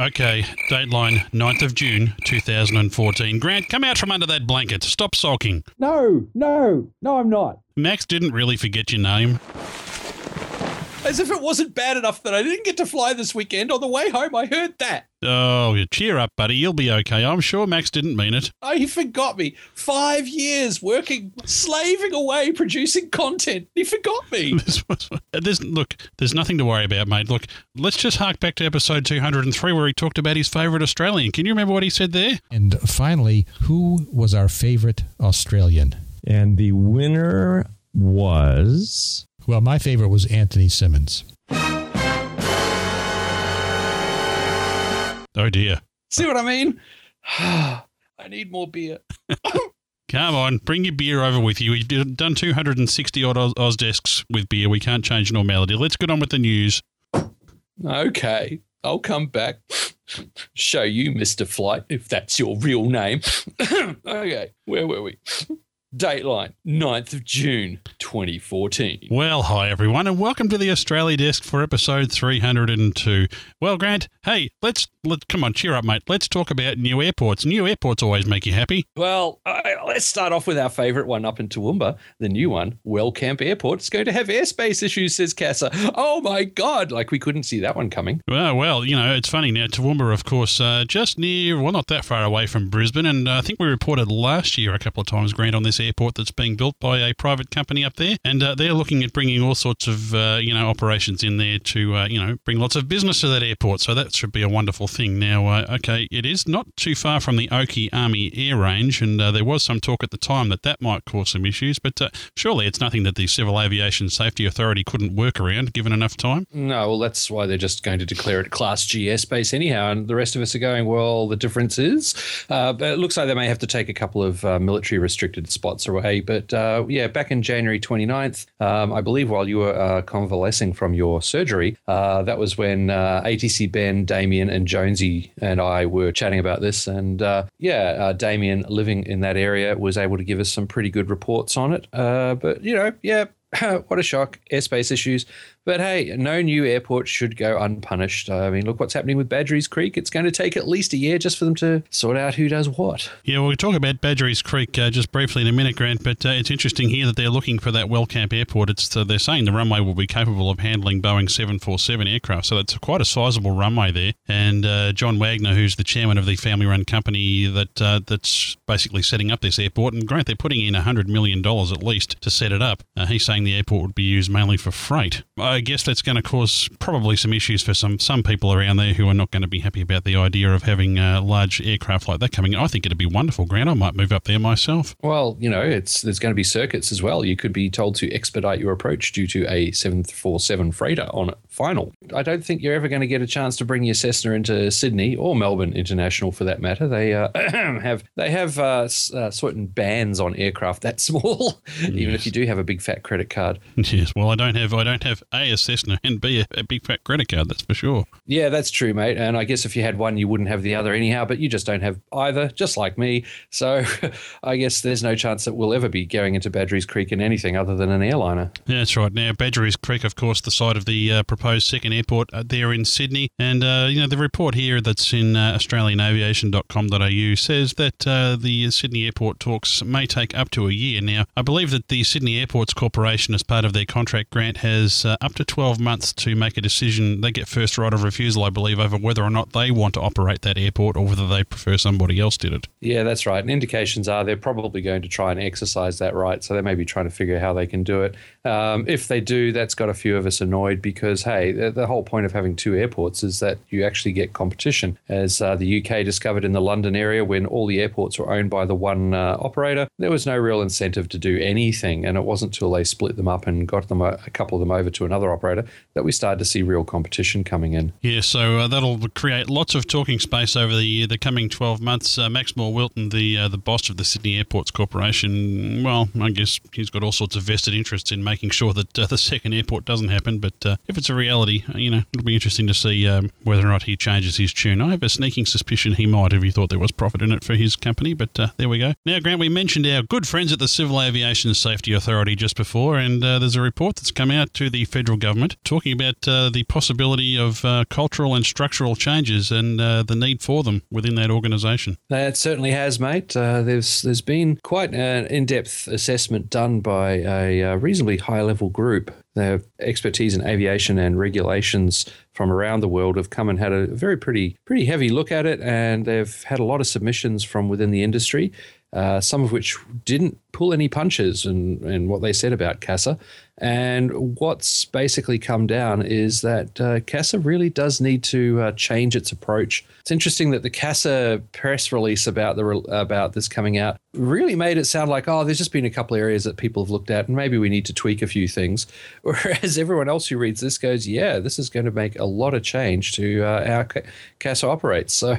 Okay, dateline 9th of June 2014. Grant, come out from under that blanket. Stop sulking. No, no, no, I'm not. Max didn't really forget your name. As if it wasn't bad enough that I didn't get to fly this weekend. On the way home, I heard that. Oh, cheer up, buddy. You'll be okay. I'm sure Max didn't mean it. Oh, he forgot me. Five years working, slaving away, producing content. He forgot me. This was, there's, look, there's nothing to worry about, mate. Look, let's just hark back to episode 203 where he talked about his favourite Australian. Can you remember what he said there? And finally, who was our favorite Australian? And the winner was. Well, my favorite was Anthony Simmons. Oh, dear. See what I mean? I need more beer. Come on, bring your beer over with you. We've done 260 odd Oz, Oz desks with beer. We can't change normality. Let's get on with the news. Okay, I'll come back. Show you, Mr. Flight, if that's your real name. okay, where were we? Dateline, 9th of June, 2014. Well, hi everyone, and welcome to the Australia Desk for episode 302. Well, Grant, hey, let's let's come on, cheer up, mate. Let's talk about new airports. New airports always make you happy. Well, uh, let's start off with our favourite one up in Toowoomba, the new one, Wellcamp Airport. It's going to have airspace issues, says CASA. Oh my God, like we couldn't see that one coming. Well, well, you know, it's funny now. Toowoomba, of course, uh, just near, well, not that far away from Brisbane, and uh, I think we reported last year a couple of times, Grant, on this airport that's being built by a private company up there, and uh, they're looking at bringing all sorts of uh, you know operations in there to uh, you know bring lots of business to that airport. So that should be a wonderful thing. Now, uh, okay, it is not too far from the Oakey Army Air Range, and there was some talk at the time that that might cause some issues, but uh, surely it's nothing that the Civil Aviation Safety Authority couldn't work around given enough time. No, well, that's why they're just going to declare it Class G airspace anyhow, and the rest of us are going. Well, the difference is, but it looks like they may have to take a couple of military restricted spots away. But uh, yeah, back in January 29th, um, I believe while you were uh, convalescing from your surgery, uh, that was when uh, ATC Ben, Damien, and Jonesy and I were chatting about this. And uh, yeah, uh, Damien, living in that area, was able to give us some pretty good reports on it. Uh, but, you know, yeah, what a shock. Airspace issues. But hey, no new airport should go unpunished. I mean, look what's happening with Badgerys Creek. It's going to take at least a year just for them to sort out who does what. Yeah, well, we'll talk about Badgerys Creek uh, just briefly in a minute, Grant, but uh, it's interesting here that they're looking for that Wellcamp airport. It's uh, They're saying the runway will be capable of handling Boeing 747 aircraft, so that's quite a sizable runway there. And uh, John Wagner, who's the chairman of the family run company that uh, that's basically setting up this airport, and Grant, they're putting in $100 million at least to set it up. Uh, he's saying the airport would be used mainly for freight. I guess that's going to cause probably some issues for some some people around there who are not going to be happy about the idea of having a large aircraft like that coming. I think it'd be wonderful, Grant. I might move up there myself. Well, you know, it's there's going to be circuits as well. You could be told to expedite your approach due to a 747 freighter on final. I don't think you're ever going to get a chance to bring your Cessna into Sydney or Melbourne International for that matter. They uh, have they have uh, uh, certain bans on aircraft that small, even yes. if you do have a big fat credit card. Yes. Well, I don't have I don't have a, a Cessna and B, a, a, big fat credit card, that's for sure. Yeah, that's true, mate. And I guess if you had one, you wouldn't have the other anyhow, but you just don't have either, just like me. So I guess there's no chance that we'll ever be going into Badgerys Creek in anything other than an airliner. Yeah, that's right. Now, Badgerys Creek, of course, the site of the uh, proposed second airport uh, there in Sydney. And, uh, you know, the report here that's in uh, australianaviation.com.au says that uh, the Sydney airport talks may take up to a year. Now, I believe that the Sydney Airports Corporation, as part of their contract grant, has uh, up to 12 months to make a decision. They get first right of refusal, I believe, over whether or not they want to operate that airport or whether they prefer somebody else did it. Yeah, that's right. And indications are they're probably going to try and exercise that right. So they may be trying to figure out how they can do it. Um, if they do, that's got a few of us annoyed because, hey, the, the, whole point of having two airports is that you actually get competition. As uh, the UK discovered in the London area when all the airports were owned by the one uh, operator, there was no real incentive to do anything. And it wasn't until they split them up and got them a, a couple of them over to another operator that we started to see real competition coming in. Yeah, so uh, that'll create lots of talking space over the the coming 12 months. Uh, Max Moore Wilton, the uh, the boss of the Sydney Airports Corporation, well, I guess he's got all sorts of vested interests in making sure that uh, the second airport doesn't happen. But uh, if it's a reality, you know, it'll be interesting to see um, whether or not he changes his tune. I have a sneaking suspicion he might if he thought there was profit in it for his company. But uh, there we go. Now, Grant, we mentioned our good friends at the Civil Aviation Safety Authority just before, and uh, there's a report that's come out to the federal government talking about uh, the possibility of uh, cultural and structural changes and uh, the need for them within that organisation. That certainly has, mate. Uh, there's there's been quite an in-depth assessment done by a uh, reasonably high-level group. Their expertise in aviation and regulations from around the world have come and had a very pretty pretty heavy look at it, and they've had a lot of submissions from within the industry. Uh, some of which didn't pull any punches in, in what they said about CASA. And what's basically come down is that uh, CASA really does need to uh, change its approach. It's interesting that the CASA press release about the about this coming out really made it sound like, oh, there's just been a couple of areas that people have looked at, and maybe we need to tweak a few things. Whereas everyone else who reads this goes, yeah, this is going to make a lot of change to uh, how CASA operates. So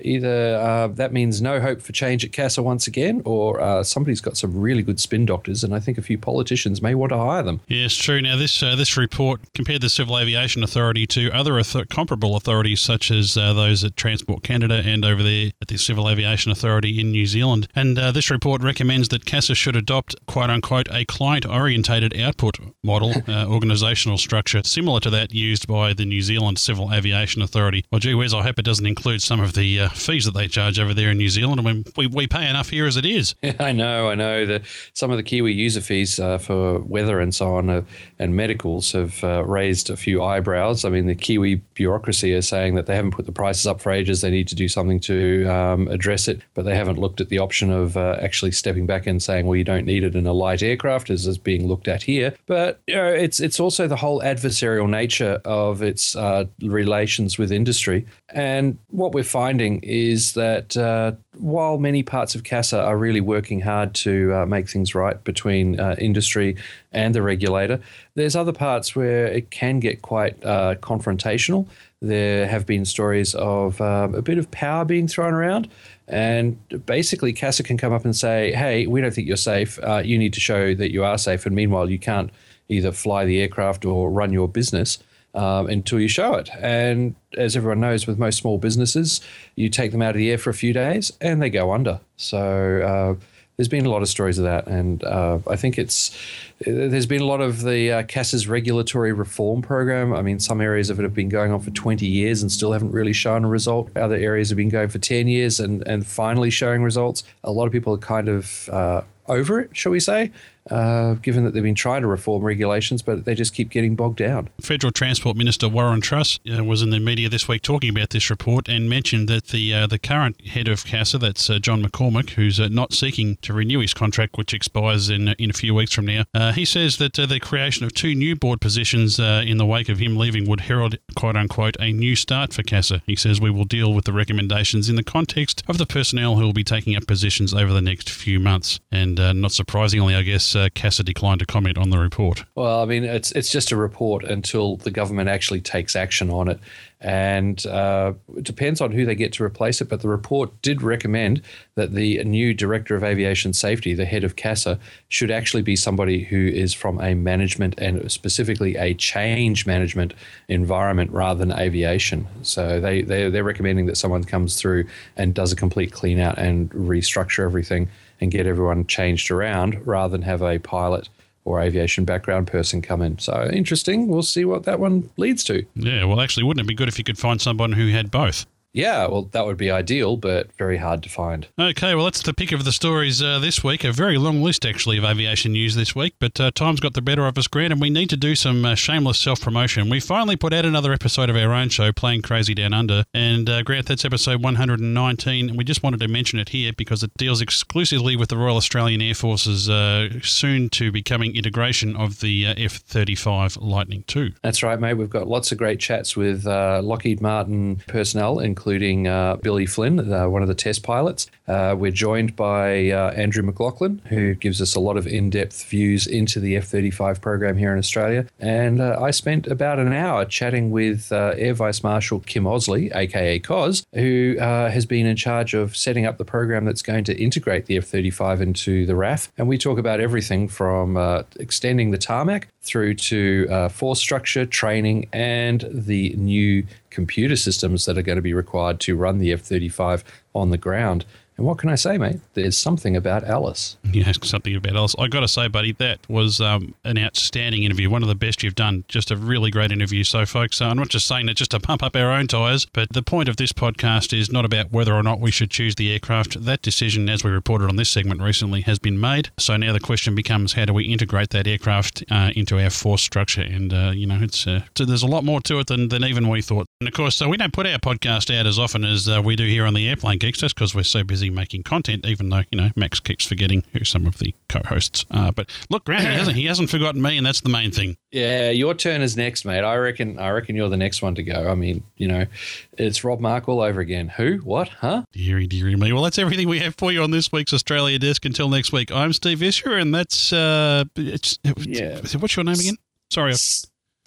either uh, that means no hope for change at CASA once again, or uh, somebody's got some really good spin doctors, and I think a few politicians may want to hire them. Yes, true. Now, this uh, this report compared the Civil Aviation Authority to other comparable authorities, such as uh, those at Transport Canada and over there at the Civil Aviation Authority in New Zealand. And uh, this report recommends that CASA should adopt, quote unquote, a client orientated output model, uh, organisational structure similar to that used by the New Zealand Civil Aviation Authority. Well, gee whiz, I hope it doesn't include some of the uh, fees that they charge over there in New Zealand. I mean, we, we pay enough here as it is. I know, I know. The, some of the Kiwi user fees uh, for weather and so on and medicals have uh, raised a few eyebrows. I mean, the Kiwi bureaucracy is saying that they haven't put the prices up for ages. They need to do something to um, address it, but they haven't looked at the option of uh, actually stepping back and saying, well, you don't need it in a light aircraft, as is being looked at here. But you know, it's it's also the whole adversarial nature of its uh, relations with industry. And what we're finding is that uh, while many parts of CASA are really working hard to uh, make things right between uh, industry and the regulator, there's other parts where it can get quite uh, confrontational. There have been stories of um, a bit of power being thrown around. And basically, CASA can come up and say, hey, we don't think you're safe. Uh, you need to show that you are safe. And meanwhile, you can't either fly the aircraft or run your business um, until you show it. And as everyone knows, with most small businesses, you take them out of the air for a few days and they go under. So uh, there's been a lot of stories of that, and uh, I think it's there's been a lot of the uh, CASA's regulatory reform program. I mean, some areas of it have been going on for 20 years and still haven't really shown a result. Other areas have been going for 10 years and and finally showing results. A lot of people are kind of uh, over it, shall we say? Uh, given that they've been trying to reform regulations, but they just keep getting bogged down. Federal Transport Minister Warren Truss uh, was in the media this week talking about this report and mentioned that the uh, the current head of CASA, that's uh, John McCormack, who's uh, not seeking to renew his contract, which expires in in a few weeks from now, uh, he says that the creation of two new board positions in the wake of him leaving would herald, quote unquote, a new start for CASA. He says we will deal with the recommendations in the context of the personnel who will be taking up positions over the next few months. And not surprisingly, I guess uh, CASA declined to comment on the report. Well, I mean, it's it's just a report until the government actually takes action on it, and uh, it depends on who they get to replace it. But the report did recommend that the new director of aviation safety, the head of CASA, should actually be somebody who is from a management and specifically a change management environment rather than aviation. So they, they they're recommending that someone comes through and does a complete clean out and restructure everything and get everyone changed around rather than have a pilot or aviation background person come in. So interesting. We'll see what that one leads to. Yeah, well, actually, wouldn't it be good if you could find someone who had both? Yeah, well, that would be ideal, but very hard to find. Okay, well, that's the pick of the stories uh, this week. A very long list, actually, of aviation news this week, but uh, time's got the better of us, Grant, and we need to do some uh, shameless self promotion. We finally put out another episode of our own show, Plane Crazy Down Under, and uh, Grant, that's episode 119. and We just wanted to mention it here because it deals exclusively with the Royal Australian Air Force's uh, soon to becoming integration of the uh, F 35 Lightning II. That's right, mate. We've got lots of great chats with Lockheed Martin personnel, including uh, Billy Flynn, one of the test pilots. Uh, we're joined by uh, Andrew McLaughlin, who gives us a lot of in depth views into the F 35 program here in Australia. And I spent about an hour chatting with Air Vice Marshal Kim Osley, aka COS, who has been in charge of setting up the program that's going to integrate the F 35 into the RAAF. And we talk about everything from extending the tarmac through to uh, force structure, training, and the new computer systems that are going to be required to run the F 35 on the ground. And what can I say, mate? There's something about Alice. Ask something about Alice. I got to say, buddy, that was um, an outstanding interview. One of the best you've done. Just a really great interview. So, folks, uh, I'm not just saying that just to pump up our own tyres, but the point of this podcast is not about whether or not we should choose the aircraft. That decision, as we reported on this segment recently, has been made. So now the question becomes how do we integrate that aircraft uh, into our force structure? And, uh, you know, it's uh, so there's a lot more to it than, than even we thought. And, of course, so we don't put our podcast out as often as uh, we do here on the Airplane Geeks. That's because we're so busy making content, even though, you know, Max keeps forgetting who some of the co-hosts are. But look, Grant, he hasn't, he hasn't forgotten me, and that's the main thing. Yeah, your turn is next, mate. I reckon. I reckon you're the next one to go. I mean, you know, it's Rob Mark all over again. Who? What? Huh? Deary, deary me. Well, that's everything we have for you on this week's Australia Desk. Until next week, I'm Steve Visscher, and that's uh, it's, Yeah. What's your name again? Sorry,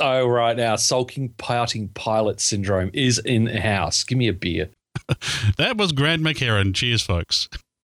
Oh, right now, sulking, pouting pilot syndrome is in house. Give me a beer. that was Grant McHerron. Cheers, folks.